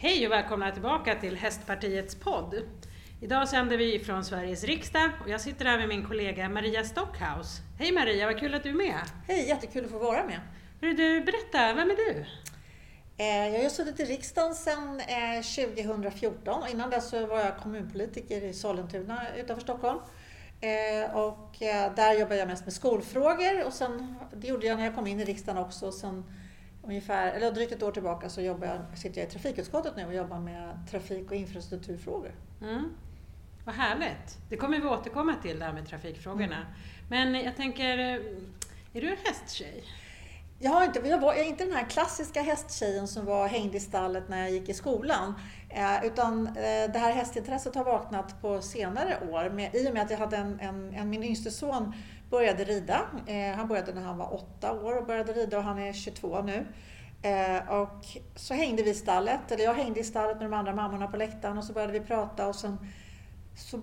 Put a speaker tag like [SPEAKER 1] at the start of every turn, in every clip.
[SPEAKER 1] Hej och välkomna tillbaka till Hästpartiets podd. Idag sänder vi från Sveriges riksdag och jag sitter här med min kollega Maria Stockhaus. Hej Maria, vad kul att du är med!
[SPEAKER 2] Hej, jättekul att få vara med.
[SPEAKER 1] Hur du, berätta, vem är du?
[SPEAKER 2] Eh, jag har suttit i riksdagen sedan 2014 och innan dess så var jag kommunpolitiker i Sollentuna utanför Stockholm. Eh, och eh, där jobbade jag mest med skolfrågor och sen, det gjorde jag när jag kom in i riksdagen också. Sen ungefär, eller drygt ett år tillbaka så jobbar jag, sitter jag i trafikutskottet nu och jobbar med trafik och infrastrukturfrågor.
[SPEAKER 1] Mm. Vad härligt! Det kommer vi återkomma till, det här med trafikfrågorna. Mm. Men jag tänker, är du en hästtjej?
[SPEAKER 2] Jag, har inte, jag, var, jag är inte den här klassiska hästtjejen som var hängd i stallet när jag gick i skolan. Eh, utan eh, det här hästintresset har vaknat på senare år med, i och med att jag hade en, en, en min yngste son började rida. Eh, han började när han var åtta år och började rida och han är 22 nu. Eh, och så hängde vi i stallet, eller jag hängde i stallet med de andra mammorna på läktaren och så började vi prata och sen så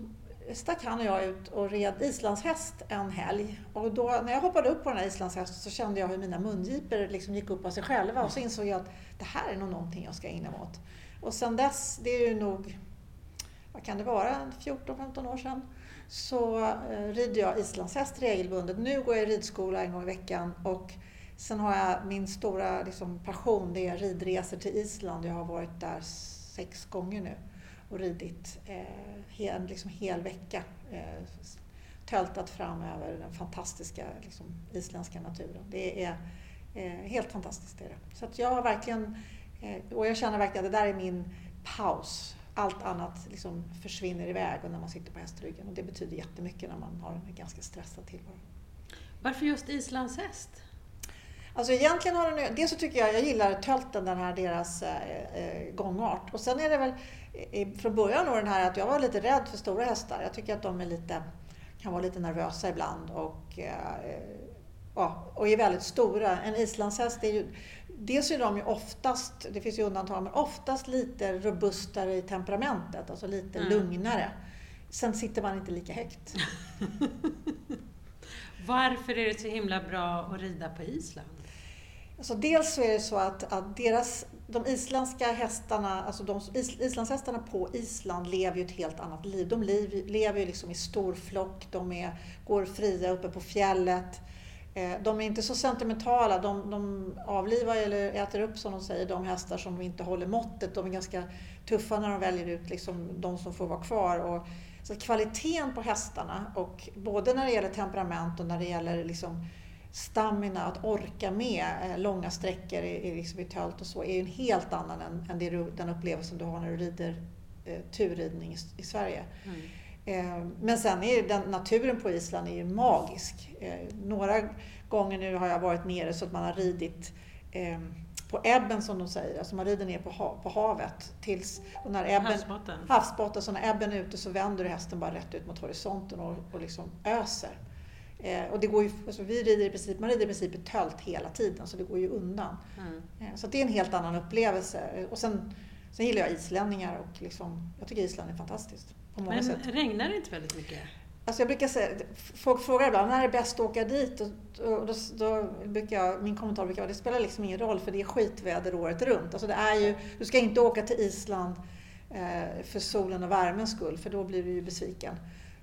[SPEAKER 2] stack han och jag ut och red islandshäst en helg. Och då, när jag hoppade upp på den här islandshästen så kände jag hur mina mungipor liksom gick upp av sig själva och så insåg jag att det här är nog någonting jag ska ägna mig åt. Och sen dess, det är ju nog, vad kan det vara, 14-15 år sedan, så eh, rider jag islandshäst regelbundet. Nu går jag i ridskola en gång i veckan och sen har jag min stora liksom, passion, det är ridresor till Island. Jag har varit där sex gånger nu och ridit eh, en liksom, hel vecka. Eh, töltat fram över den fantastiska liksom, isländska naturen. Det är eh, helt fantastiskt. Är det. Så att jag har verkligen, eh, och jag känner verkligen att det där är min paus. Allt annat liksom försvinner iväg och när man sitter på hästryggen och det betyder jättemycket när man har en ganska stressad tillvaro.
[SPEAKER 1] Varför just islandshäst?
[SPEAKER 2] Alltså egentligen har den, dels så tycker jag, jag gillar tölten, den här deras eh, eh gångart. Och sen är det väl från början den här att jag var lite rädd för stora hästar. Jag tycker att de är lite, kan vara lite nervösa ibland och, eh, ja, och är väldigt stora. En islandshäst är ju, dels är de ju oftast, det finns ju undantag, men oftast lite robustare i temperamentet, alltså lite mm. lugnare. Sen sitter man inte lika högt.
[SPEAKER 1] Varför är det så himla bra att rida på Island?
[SPEAKER 2] Alltså dels så är det så att, att deras, de isländska hästarna, alltså de is, islandshästarna på Island lever ju ett helt annat liv. De liv, lever ju liksom i stor flock, de är, går fria uppe på fjället. Eh, de är inte så sentimentala, de, de avlivar eller äter upp som de säger de hästar som inte håller måttet. De är ganska tuffa när de väljer ut liksom de som får vara kvar. Och, så kvaliteten på hästarna, och både när det gäller temperament och när det gäller liksom stamina, att orka med eh, långa sträckor i, i, liksom i tölt och så, är ju en helt annan än, än det, den upplevelsen du har när du rider eh, turridning i, i Sverige. Mm. Eh, men sen är den, naturen på Island är ju magisk. Eh, några gånger nu har jag varit nere så att man har ridit eh, på ebben som de säger, alltså man rider ner på, ha, på havet. Tills, och när ebben,
[SPEAKER 1] havsbotten.
[SPEAKER 2] havsbotten. Så när ebben är ute så vänder hästen bara rätt ut mot horisonten och, och liksom öser. Eh, och det går ju, alltså vi rider i princip, man rider i princip i tölt hela tiden så det går ju undan. Mm. Eh, så det är en helt annan upplevelse. Och sen, sen gillar jag islänningar och liksom, jag tycker Island är fantastiskt. På många
[SPEAKER 1] Men
[SPEAKER 2] sätt.
[SPEAKER 1] regnar det inte väldigt mycket?
[SPEAKER 2] Alltså jag brukar säga, folk frågar ibland när är det bäst att åka dit? Och, och då, då, brukar jag, min kommentar brukar vara det spelar liksom ingen roll för det är skitväder året runt. Alltså det är ju, du ska inte åka till Island eh, för solen och värmens skull för då blir du ju besviken.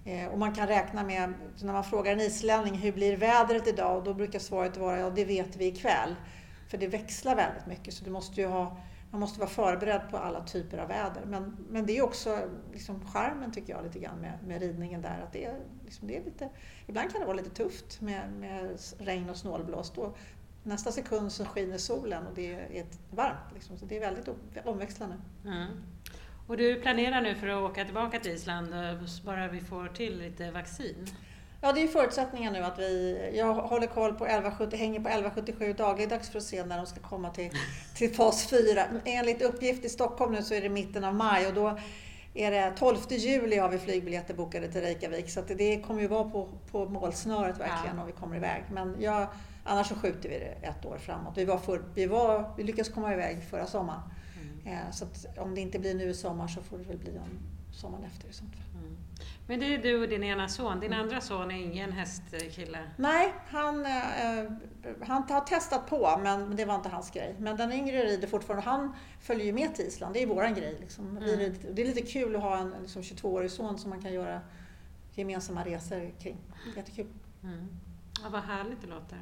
[SPEAKER 2] Eh, och man kan räkna med, när man frågar en islänning hur blir vädret idag? Och då brukar svaret vara ja, det vet vi ikväll. För det växlar väldigt mycket så du måste ju ha, man måste vara förberedd på alla typer av väder. Men, men det är också liksom charmen tycker jag lite grann med, med ridningen där. Att det är, liksom, det är lite, ibland kan det vara lite tufft med, med regn och snålblåst. Då, nästa sekund så skiner solen och det är varmt. Liksom, så det är väldigt omväxlande. Mm.
[SPEAKER 1] Och du planerar nu för att åka tillbaka till Island eh, bara vi får till lite vaccin?
[SPEAKER 2] Ja, det är förutsättningen nu att vi... Jag håller koll på 1170, hänger på 1177 dagligdags för att se när de ska komma till, till fas 4. Enligt uppgift i Stockholm nu så är det mitten av maj och då är det 12 juli har vi flygbiljetter bokade till Reykjavik så det kommer ju vara på, på målsnöret verkligen ja. om vi kommer iväg. Men jag, annars så skjuter vi det ett år framåt. Vi, var för, vi, var, vi lyckades komma iväg förra sommaren. Eh, så om det inte blir nu i sommar så får det väl bli om sommaren efter i sånt fall. Mm.
[SPEAKER 1] Men det är du och din ena son. Din andra son är ingen hästkille?
[SPEAKER 2] Nej, han, eh, han har testat på men det var inte hans grej. Men den yngre rider fortfarande. Han följer ju med till Island. Det är våran grej. Liksom. Mm. Det är lite kul att ha en liksom, 22-årig son som man kan göra gemensamma resor kring. Jättekul. Mm.
[SPEAKER 1] Ja, vad härligt det låter.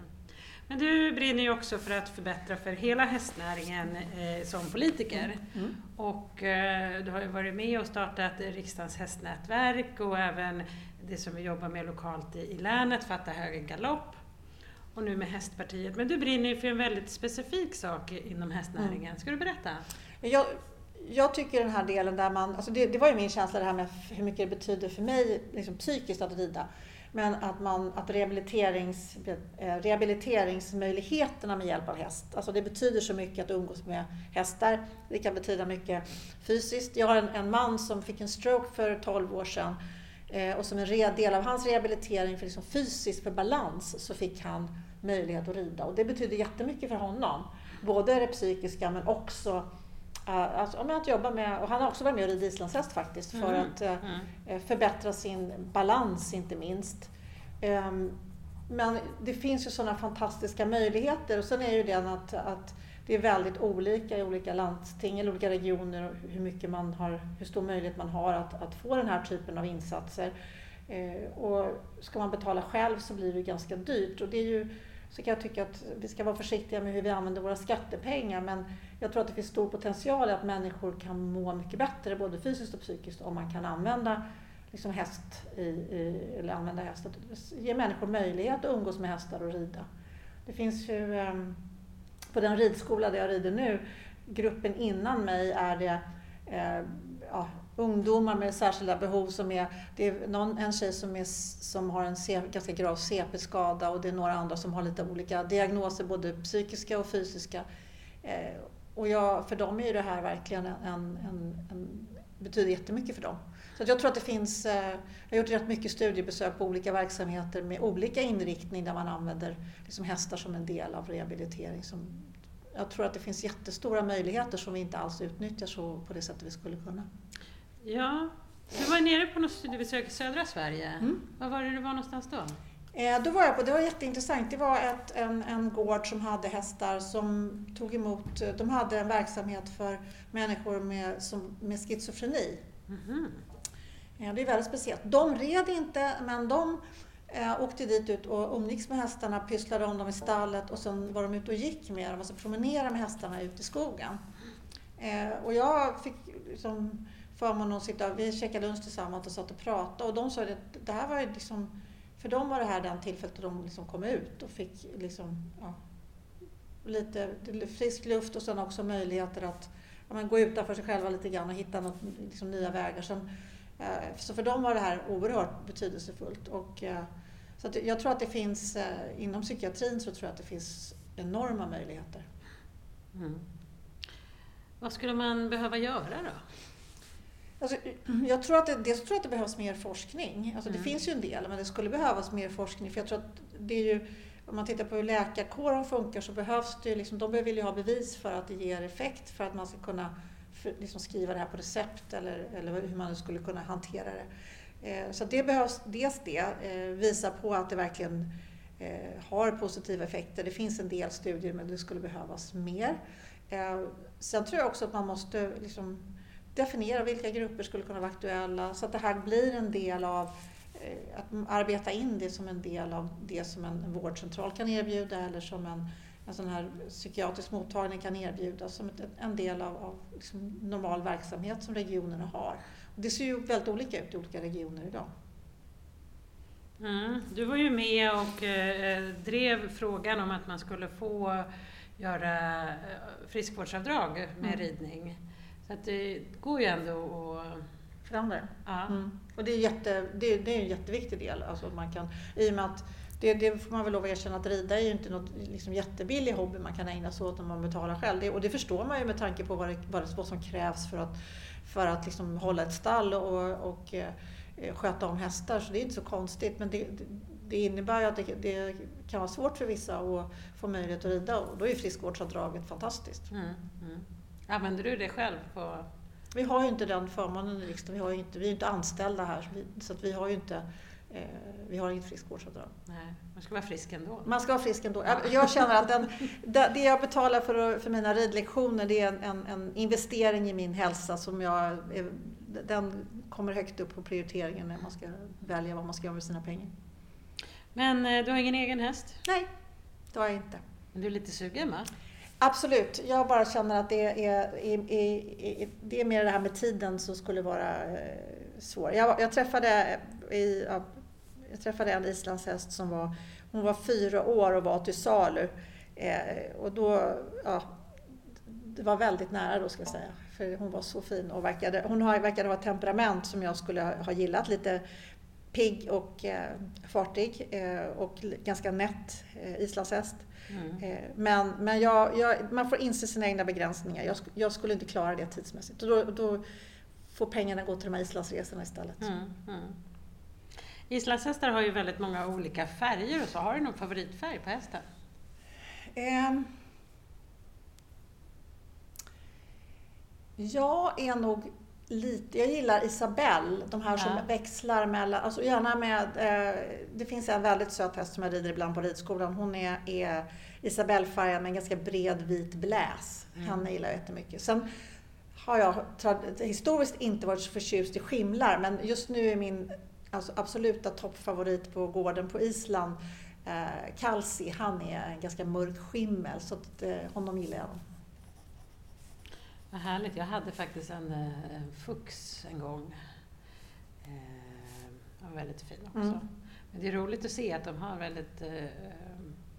[SPEAKER 1] Men du brinner ju också för att förbättra för hela hästnäringen eh, som politiker. Mm. Mm. Och eh, du har ju varit med och startat riksdagens hästnätverk och även det som vi jobbar med lokalt i, i länet, Fatta höger galopp. Och nu med Hästpartiet. Men du brinner ju för en väldigt specifik sak inom hästnäringen. Mm. Ska du berätta?
[SPEAKER 2] Jag, jag tycker den här delen där man, alltså det, det, var ju min känsla det här med hur mycket det betyder för mig liksom psykiskt att rida. Men att, man, att rehabiliterings, eh, rehabiliteringsmöjligheterna med hjälp av häst, alltså det betyder så mycket att umgås med hästar. Det kan betyda mycket fysiskt. Jag har en, en man som fick en stroke för 12 år sedan eh, och som en del av hans rehabilitering för liksom fysiskt, för balans, så fick han möjlighet att rida. Och det betyder jättemycket för honom. Både det psykiska men också Alltså, att jobba med, och han har också varit med och ridit islandshäst faktiskt för mm. att mm. Eh, förbättra sin balans inte minst. Um, men det finns ju sådana fantastiska möjligheter och sen är ju det att, att det är väldigt olika i olika landsting eller olika regioner hur, mycket man har, hur stor möjlighet man har att, att få den här typen av insatser. Eh, och ska man betala själv så blir det ganska dyrt och det är ju så kan jag tycka att vi ska vara försiktiga med hur vi använder våra skattepengar men jag tror att det finns stor potential i att människor kan må mycket bättre både fysiskt och psykiskt om man kan använda liksom häst i, i, eller använda häst. Ge människor möjlighet att umgås med hästar och rida. Det finns ju ehm, på den ridskola där jag rider nu, gruppen innan mig är det eh, ja, ungdomar med särskilda behov som är, det är någon, en tjej som, är, som har en C, ganska grav CP-skada och det är några andra som har lite olika diagnoser, både psykiska och fysiska. Eh, och jag, för dem är ju det här verkligen en, en, en, betyder jättemycket för dem. Så jag tror att det finns, eh, jag har gjort rätt mycket studiebesök på olika verksamheter med olika inriktning där man använder liksom hästar som en del av rehabilitering. Som, jag tror att det finns jättestora möjligheter som vi inte alls utnyttjar så på det sättet vi skulle kunna.
[SPEAKER 1] Ja, du var nere på något studiebesök i södra Sverige. Mm. Var var det du var någonstans då?
[SPEAKER 2] Eh, då var jag på, det var jätteintressant, det var ett, en, en gård som hade hästar som tog emot, de hade en verksamhet för människor med, som, med schizofreni. Mm. Eh, det är väldigt speciellt. De red inte, men de eh, åkte dit ut och umgicks med hästarna, pysslade om dem i stallet och sen var de ute och gick med dem, alltså promenerade med hästarna ut i skogen. Eh, och jag fick liksom, förmånen att sitta, vi käkade lunch tillsammans och satt och pratade och de sa att det här var liksom, för dem var det här den tillfället då de liksom kom ut och fick liksom, ja, lite frisk luft och sen också möjligheter att ja, men gå utanför sig själva lite grann och hitta något, liksom, nya vägar. Sen, eh, så för dem var det här oerhört betydelsefullt. Och, eh, så att jag tror att det finns, eh, inom psykiatrin så tror jag att det finns enorma möjligheter. Mm.
[SPEAKER 1] Vad skulle man behöva göra då?
[SPEAKER 2] Alltså, jag tror att det, dels tror jag att det behövs mer forskning. Alltså, mm. Det finns ju en del, men det skulle behövas mer forskning. För jag tror att det är ju, om man tittar på hur läkarkåren funkar så behövs det ju, liksom, de vill ju ha bevis för att det ger effekt för att man ska kunna för, liksom, skriva det här på recept eller, eller hur man skulle kunna hantera det. Eh, så det behövs dels det, eh, visa på att det verkligen eh, har positiva effekter. Det finns en del studier men det skulle behövas mer. Eh, sen tror jag också att man måste liksom, definiera vilka grupper skulle kunna vara aktuella så att det här blir en del av eh, att arbeta in det som en del av det som en vårdcentral kan erbjuda eller som en, en sån här psykiatrisk mottagning kan erbjuda som en del av, av liksom normal verksamhet som regionerna har. Och det ser ju väldigt olika ut i olika regioner idag.
[SPEAKER 1] Mm. Du var ju med och eh, drev frågan om att man skulle få göra eh, friskvårdsavdrag med mm. ridning. Så att det går ju ändå att
[SPEAKER 2] förändra ja. Mm. Och det är, jätte, det, det är en jätteviktig del. Alltså man kan, I och med att det, det får man väl lov att erkänna att rida är ju inte något liksom jättebillig hobby man kan ägna sig åt om man betalar själv. Det, och det förstår man ju med tanke på vad, det, vad, som krävs för att, för att liksom hålla ett stall och, och eh, sköta om hästar. Så det är inte så konstigt. Men det, det innebär ju att det, kan vara svårt för vissa att få möjlighet att rida och då är friskvårdsavdraget fantastiskt. Mm, mm.
[SPEAKER 1] Använder du det själv på
[SPEAKER 2] Vi har ju inte den förmånen i riksdagen. Vi, har inte, vi är inte anställda här så vi har ju inte eh, vi har inget friskvårdsavdrag.
[SPEAKER 1] Nej, man ska vara frisk ändå.
[SPEAKER 2] Man ska vara frisk ändå. Jag känner att den, det jag betalar för, för mina ridlektioner det är en, en investering i min hälsa som jag, den kommer högt upp på prioriteringen när man ska välja vad man ska göra med sina pengar.
[SPEAKER 1] Men eh, du har ingen egen häst?
[SPEAKER 2] Nej, det har jag inte.
[SPEAKER 1] Men du är lite sugen va?
[SPEAKER 2] Absolut. Jag bara känner att det är, är, är, det är mer det här med tiden som skulle vara eh, svår. Jag, jag, träffade, eh, i, jag träffade en islandshäst som var, hon var fyra år och var till salu. Eh, och då, ja, det var väldigt nära då ska jag säga. För hon var så fin och verkade, hon verkade ha ett temperament som jag skulle ha gillat. Lite pigg och eh, fartig eh, och ganska nätt eh, islandshäst. Mm. Eh, men, men jag, jag, man får inse sina egna begränsningar. Jag, jag skulle inte klara det tidsmässigt. Och då, då får pengarna gå till de här islandsresorna istället. Mm, mm.
[SPEAKER 1] Islandshästar har ju väldigt många olika färger och så. Har du någon favoritfärg på hästen?
[SPEAKER 2] Um, jag är nog lite, jag gillar Isabelle, de här som ja. växlar mellan, alltså gärna med, eh, det finns en väldigt söt häst som jag rider ibland på ridskolan. Hon är, är Isabelle-färgad med en ganska bred vit bläs. Mm. Henne gillar jag jättemycket. Sen har jag historiskt inte varit så förtjust i skimlar, men just nu är min alltså, absoluta toppfavorit på gården på Island eh, Kalsi. Han är en ganska mörk skimmel, så att, eh, honom gillar jag.
[SPEAKER 1] Vad härligt. Jag hade faktiskt en, eh, en fux en gång. Eh, var väldigt fin också. Mm. Men det är roligt att se att de har väldigt... Eh,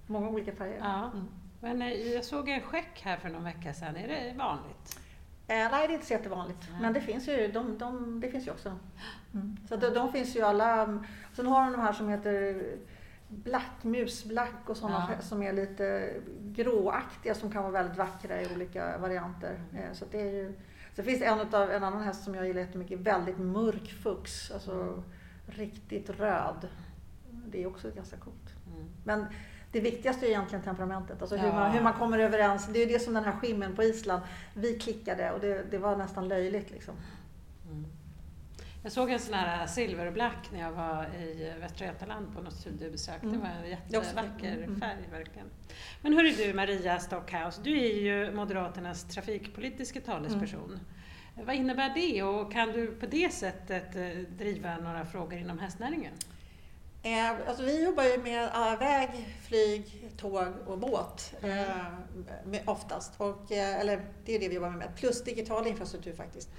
[SPEAKER 2] Många olika färger.
[SPEAKER 1] Ja. Mm. Men jag såg en skäck här för någon vecka sedan. Är det vanligt?
[SPEAKER 2] Eh, nej, det är inte så jättevanligt. Mm. Men det finns ju, de, de, det finns ju också. Mm. Så de, de, finns ju alla. Sen har de de här som heter black, musblack och sådana ja. som är lite gråaktiga som kan vara väldigt vackra i olika varianter. Mm. Så det är ju, så finns det en, utav, en annan häst som jag gillar jättemycket, väldigt mörk fux, alltså mm. riktigt röd. Det är också ganska coolt. Mm. Men det viktigaste är egentligen temperamentet, alltså hur, ja. man, hur man kommer överens. Det är ju det som den här skimmen på Island, vi klickade och det, det var nästan löjligt liksom. Mm.
[SPEAKER 1] Jag såg en sån här Silver och Black när jag var i Västra Götaland på något studiebesök. Mm. Det var en jättevacker mm. färg verkligen. Men hörru du Maria Stockhaus, du är ju Moderaternas trafikpolitiska talesperson. Mm. Vad innebär det och kan du på det sättet eh, driva några frågor inom hästnäringen?
[SPEAKER 2] Eh, alltså vi jobbar ju med väg, flyg, tåg och båt mm. eh, med, oftast. Och, eller det är det vi jobbar med, plus digital infrastruktur faktiskt.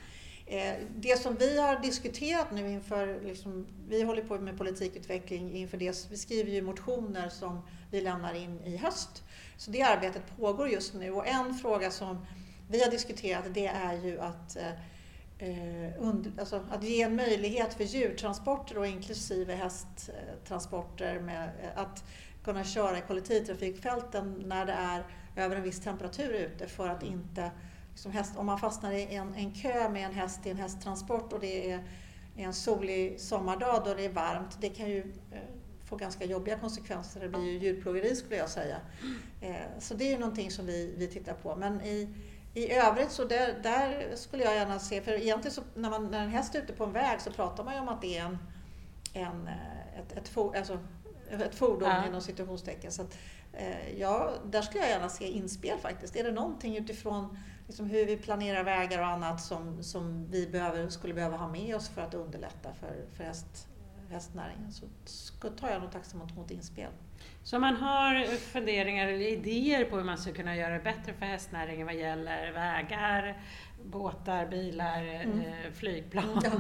[SPEAKER 2] Eh, det som vi har diskuterat nu inför, liksom, vi håller på med politikutveckling inför det, vi skriver ju motioner som vi lämnar in i höst. Så det arbetet pågår just nu och en fråga som vi har diskuterat det är ju att eh, und, alltså, att ge en möjlighet för djurtransporter och inklusive hästtransporter med eh, att kunna köra i kollektivtrafikfälten när det är över en viss temperatur ute för att inte liksom häst, om man fastnar i en, en kö med en häst i en hästtransport och det är en solig sommardag då det är varmt, det kan ju eh, få ganska jobbiga konsekvenser. Det blir ju djurplågeri skulle jag säga. Eh, så det är ju någonting som vi, vi tittar på. Men i, i övrigt så där, där skulle jag gärna se, för egentligen så när, man, när en häst är ute på en väg så pratar man ju om att det är en, en, eh, ett, ett, for, alltså, ett fordon ja. inom situationstecken. Så att, ja, där skulle jag gärna se inspel faktiskt. Är det någonting utifrån liksom hur vi planerar vägar och annat som, som vi behöver, skulle behöva ha med oss för att underlätta för, för häst, hästnäringen så tar jag nog tacksamt emot inspel.
[SPEAKER 1] Så man har funderingar eller idéer på hur man ska kunna göra det bättre för hästnäringen vad gäller vägar, båtar, bilar, mm. eh, flygplan. Ja.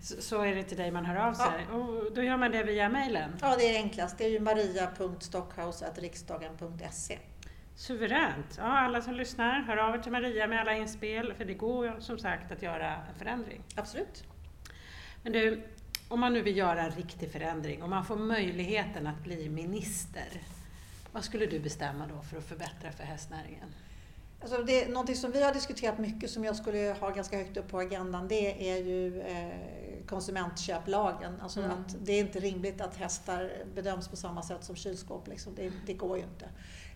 [SPEAKER 1] Så, är det till dig man hör av sig. Ja. Och då gör man det via mejlen?
[SPEAKER 2] Ja, det är enklast. Det är ju maria.stockhouse.riksdagen.se
[SPEAKER 1] Suveränt! Ja, alla som lyssnar, hör av er till Maria med alla inspel, för det går som sagt att göra en förändring.
[SPEAKER 2] Absolut.
[SPEAKER 1] Men du, om man nu vill göra en riktig förändring, om man får möjligheten att bli minister, vad skulle du bestämma då för att förbättra för hästnäringen?
[SPEAKER 2] Alltså det, någonting som vi har diskuterat mycket, som jag skulle ha ganska högt upp på agendan, det är ju eh, konsumentköplagen. Alltså mm. att det är inte rimligt att hästar bedöms på samma sätt som kylskåp. Liksom. Det, det går ju inte.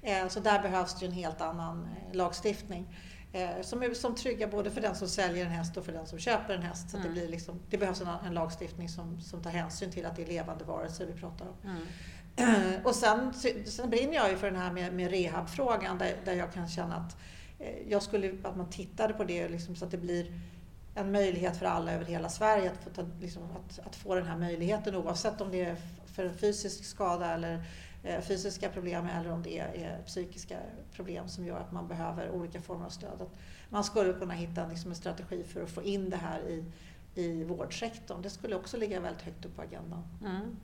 [SPEAKER 2] Eh, så där behövs det en helt annan eh, lagstiftning. eh, som som trygga både för den som säljer en häst och för den som köper en häst. Så
[SPEAKER 1] Mm.
[SPEAKER 2] det, blir liksom, det behövs en, en lagstiftning som, som tar hänsyn till att det är levande varelser vi pratar om.
[SPEAKER 1] Mm.
[SPEAKER 2] Och sen, sen brinner jag ju för den här med, med rehabfrågan där, där jag kan känna att jag skulle att man tittade på det liksom, så att det blir en möjlighet för alla över hela Sverige att få, ta, liksom, att, att få den här möjligheten oavsett om det är för en fysisk skada eller eh, fysiska problem eller om det är, psykiska problem som gör att man behöver olika former av stöd. Att man skulle kunna hitta liksom, en strategi för att få in det här i, i vårdsektorn. Det skulle också ligga väldigt högt upp på agendan.
[SPEAKER 1] Mm.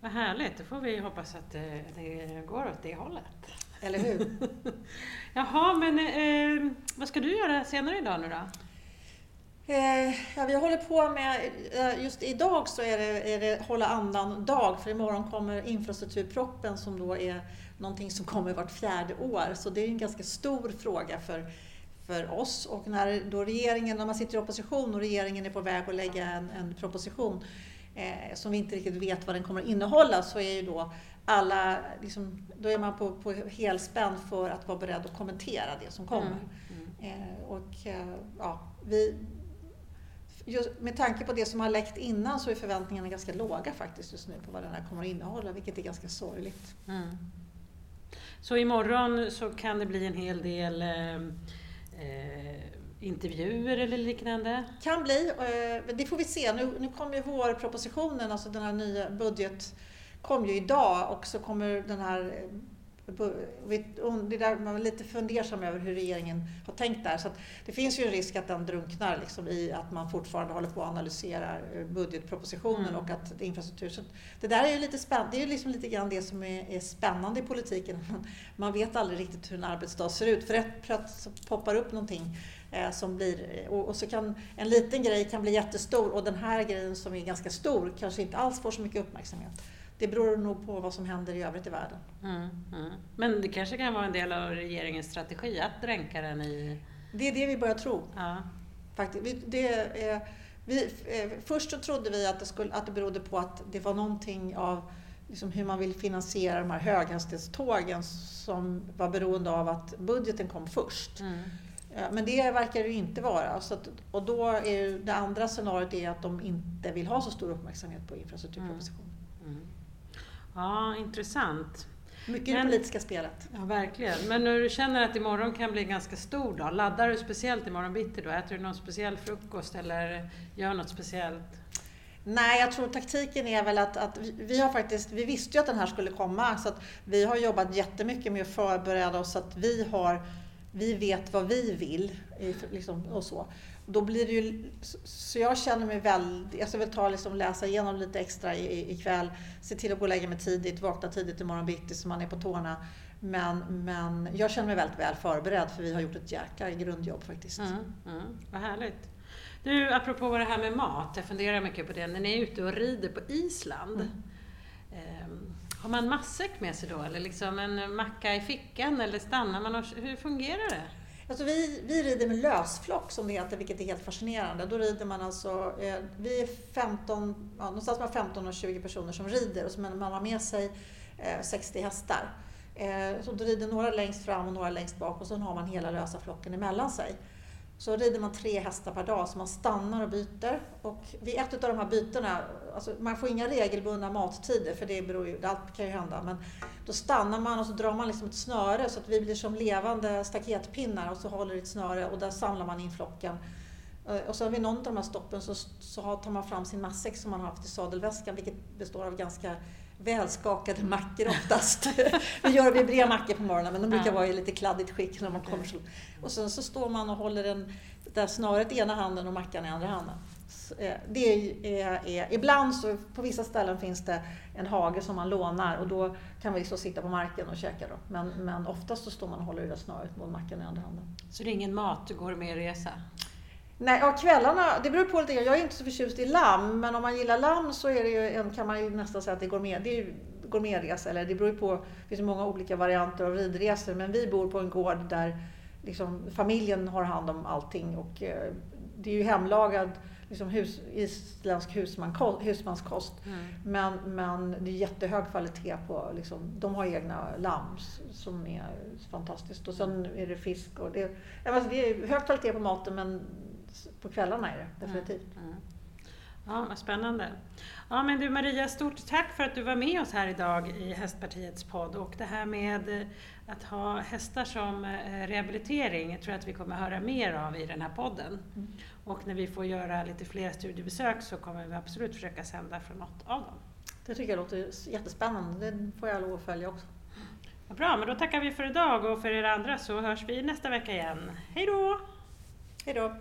[SPEAKER 1] Vad härligt, då får vi hoppas att det, det går åt det hållet.
[SPEAKER 2] Eller hur?
[SPEAKER 1] Jaha, men eh, vad ska du göra senare idag nu då?
[SPEAKER 2] Eh, ja, vi håller på med, eh, just idag så är det, är det hålla andan-dag för imorgon kommer infrastrukturproppen som då är någonting som kommer vart fjärde år. Så det är en ganska stor fråga för, för oss. Och när då regeringen, när man sitter i opposition och regeringen är på väg att lägga en, en proposition eh, som vi inte riktigt vet vad den kommer att innehålla så är ju då alla, liksom, då är man på, på helspänn för att vara beredd att kommentera det som kommer.
[SPEAKER 1] Mm. Mm.
[SPEAKER 2] Eh, och eh, ja, vi, just med tanke på det som har läckt innan så är förväntningarna ganska låga faktiskt just nu på vad den här kommer att innehålla, vilket är ganska sorgligt.
[SPEAKER 1] Mm. Så imorgon så kan det bli en hel del eh, eh, intervjuer eller liknande?
[SPEAKER 2] Kan bli, eh, det får vi se. Nu, nu kommer ju vårpropositionen, alltså den här nya budget, kom ju idag och så kommer den här det där man är lite fundersam över hur regeringen har tänkt där. Så det finns ju en risk att den drunknar liksom i att man fortfarande håller på att analysera eh, budgetpropositionen
[SPEAKER 1] Mm.
[SPEAKER 2] och att infrastruktur. Så det där är ju lite spännande. Det är ju liksom lite grann det som är, är spännande i politiken. Man, man vet aldrig riktigt hur en arbetsdag ser ut. För rätt plötsligt så poppar upp någonting eh, som blir, och, och så kan en liten grej kan bli jättestor och den här grejen som är ganska stor kanske inte alls får så mycket uppmärksamhet. Det beror nog på vad som händer i övrigt i världen.
[SPEAKER 1] Mm. Mm. Men det kanske kan vara en del av regeringens strategi att dränka den i...
[SPEAKER 2] Det är det vi börjar tro.
[SPEAKER 1] Ja.
[SPEAKER 2] Faktiskt. Vi, det, är, vi, eh, först så trodde vi att det, skulle, att det berodde på att det var någonting av liksom hur man vill finansiera de här höghastighetstågen som var beroende av att budgeten kom först.
[SPEAKER 1] Mm.
[SPEAKER 2] Eh, Men det verkar det ju inte vara. Att, och då är det andra scenariot är att de inte vill ha så stor uppmärksamhet på infrastrukturpropositionen.
[SPEAKER 1] Ja, intressant.
[SPEAKER 2] Mycket
[SPEAKER 1] Men-
[SPEAKER 2] det politiska spelet.
[SPEAKER 1] Ja, verkligen. Men när du känner att imorgon kan bli en ganska stor dag, laddar du speciellt imorgon bitti då? Äter du någon speciell frukost eller gör något speciellt?
[SPEAKER 2] Nej, jag tror taktiken är väl att, att vi, vi har faktiskt, vi visste ju att den här skulle komma så att vi har jobbat jättemycket med att förbereda oss så att vi har, vi vet vad vi vill liksom, och så. Då blir det ju, så jag känner mig väldigt, jag ska väl ta liksom, läsa igenom lite extra i- ikväll, se till att gå och lägga mig tidigt, vakna tidigt imorgon bitti så man är på tårna. Men, men jag känner mig väldigt väl förberedd för vi har gjort ett jäkla grundjobb faktiskt.
[SPEAKER 1] Mm, mm, vad härligt. Du, apropå det här med mat, jag funderar mycket på det. När ni är ute och rider på Island,
[SPEAKER 2] Mm
[SPEAKER 1] har man matsäck med sig då? Eller liksom en macka i fickan? Eller stannar man och, Hur fungerar det?
[SPEAKER 2] Alltså vi, vi rider med lösflock som det heter, vilket är helt fascinerande. Då rider man alltså, eh, vi är 15, ja, någonstans mellan 15 och 20 personer som rider och så man man har med sig eh, 60 hästar. Eh, så då rider några längst fram och några längst bak och så har man hela lösa flocken emellan sig. Så rider man tre hästar per dag, så man stannar och byter. Och vid ett av de här bytena, alltså man får inga regelbundna mattider för det beror ju, allt kan ju hända, men då stannar man och så drar man liksom ett snöre så att vi blir som levande staketpinnar och så håller i ett snöre och där samlar man in flocken. Eh, och sen vid någon av de här stoppen så, så tar man fram sin matsäck som man har haft i sadelväskan vilket består av ganska välskakade mackor oftast. vi gör vi brer mackor på morgonen men de brukar vara i lite kladdigt skick när man kommer så. Och sen så står man och håller den, det där snöret i ena handen och mackan i andra handen. Så, eh, Det är, är, ibland så på vissa ställen finns det en hage som man lånar och då kan vi så sitta på marken och käka då. Men, men oftast så står man och håller i det där snöret mot mackan i andra handen.
[SPEAKER 1] Så det är ingen mat, du går med resa?
[SPEAKER 2] Nej, ja, kvällarna, det beror på lite grann. Jag är inte så förtjust i lamm, men om man gillar lamm så är det ju en, kan man ju nästan säga att det går med. Det är ju gourmetresa, eller det beror ju på, det finns många olika varianter av ridresor, men vi bor på en gård där liksom familjen har hand om allting och eh, det är ju hemlagad liksom hus, isländsk husman, husmanskost. Mm. Men, men det är jättehög kvalitet på, liksom, de har egna lamm som är fantastiskt. Och sen är det fisk och det, alltså det är hög kvalitet på maten men på kvällarna är det definitivt. Mm. Mm.
[SPEAKER 1] Ja, vad spännande. Ja, men du Maria, stort tack för att du var med oss här idag i Hästpartiets podd. Och det här med att ha hästar som eh, rehabilitering jag tror jag att vi kommer höra mer av i den här podden. Mm. Och när vi får göra lite fler studiebesök så kommer vi absolut försöka sända från något av dem.
[SPEAKER 2] Det tycker jag låter jättespännande. Det får jag lov att följa också.
[SPEAKER 1] Vad bra, men då tackar vi för idag och för er andra så hörs vi nästa vecka igen. Hej då!
[SPEAKER 2] Hej då!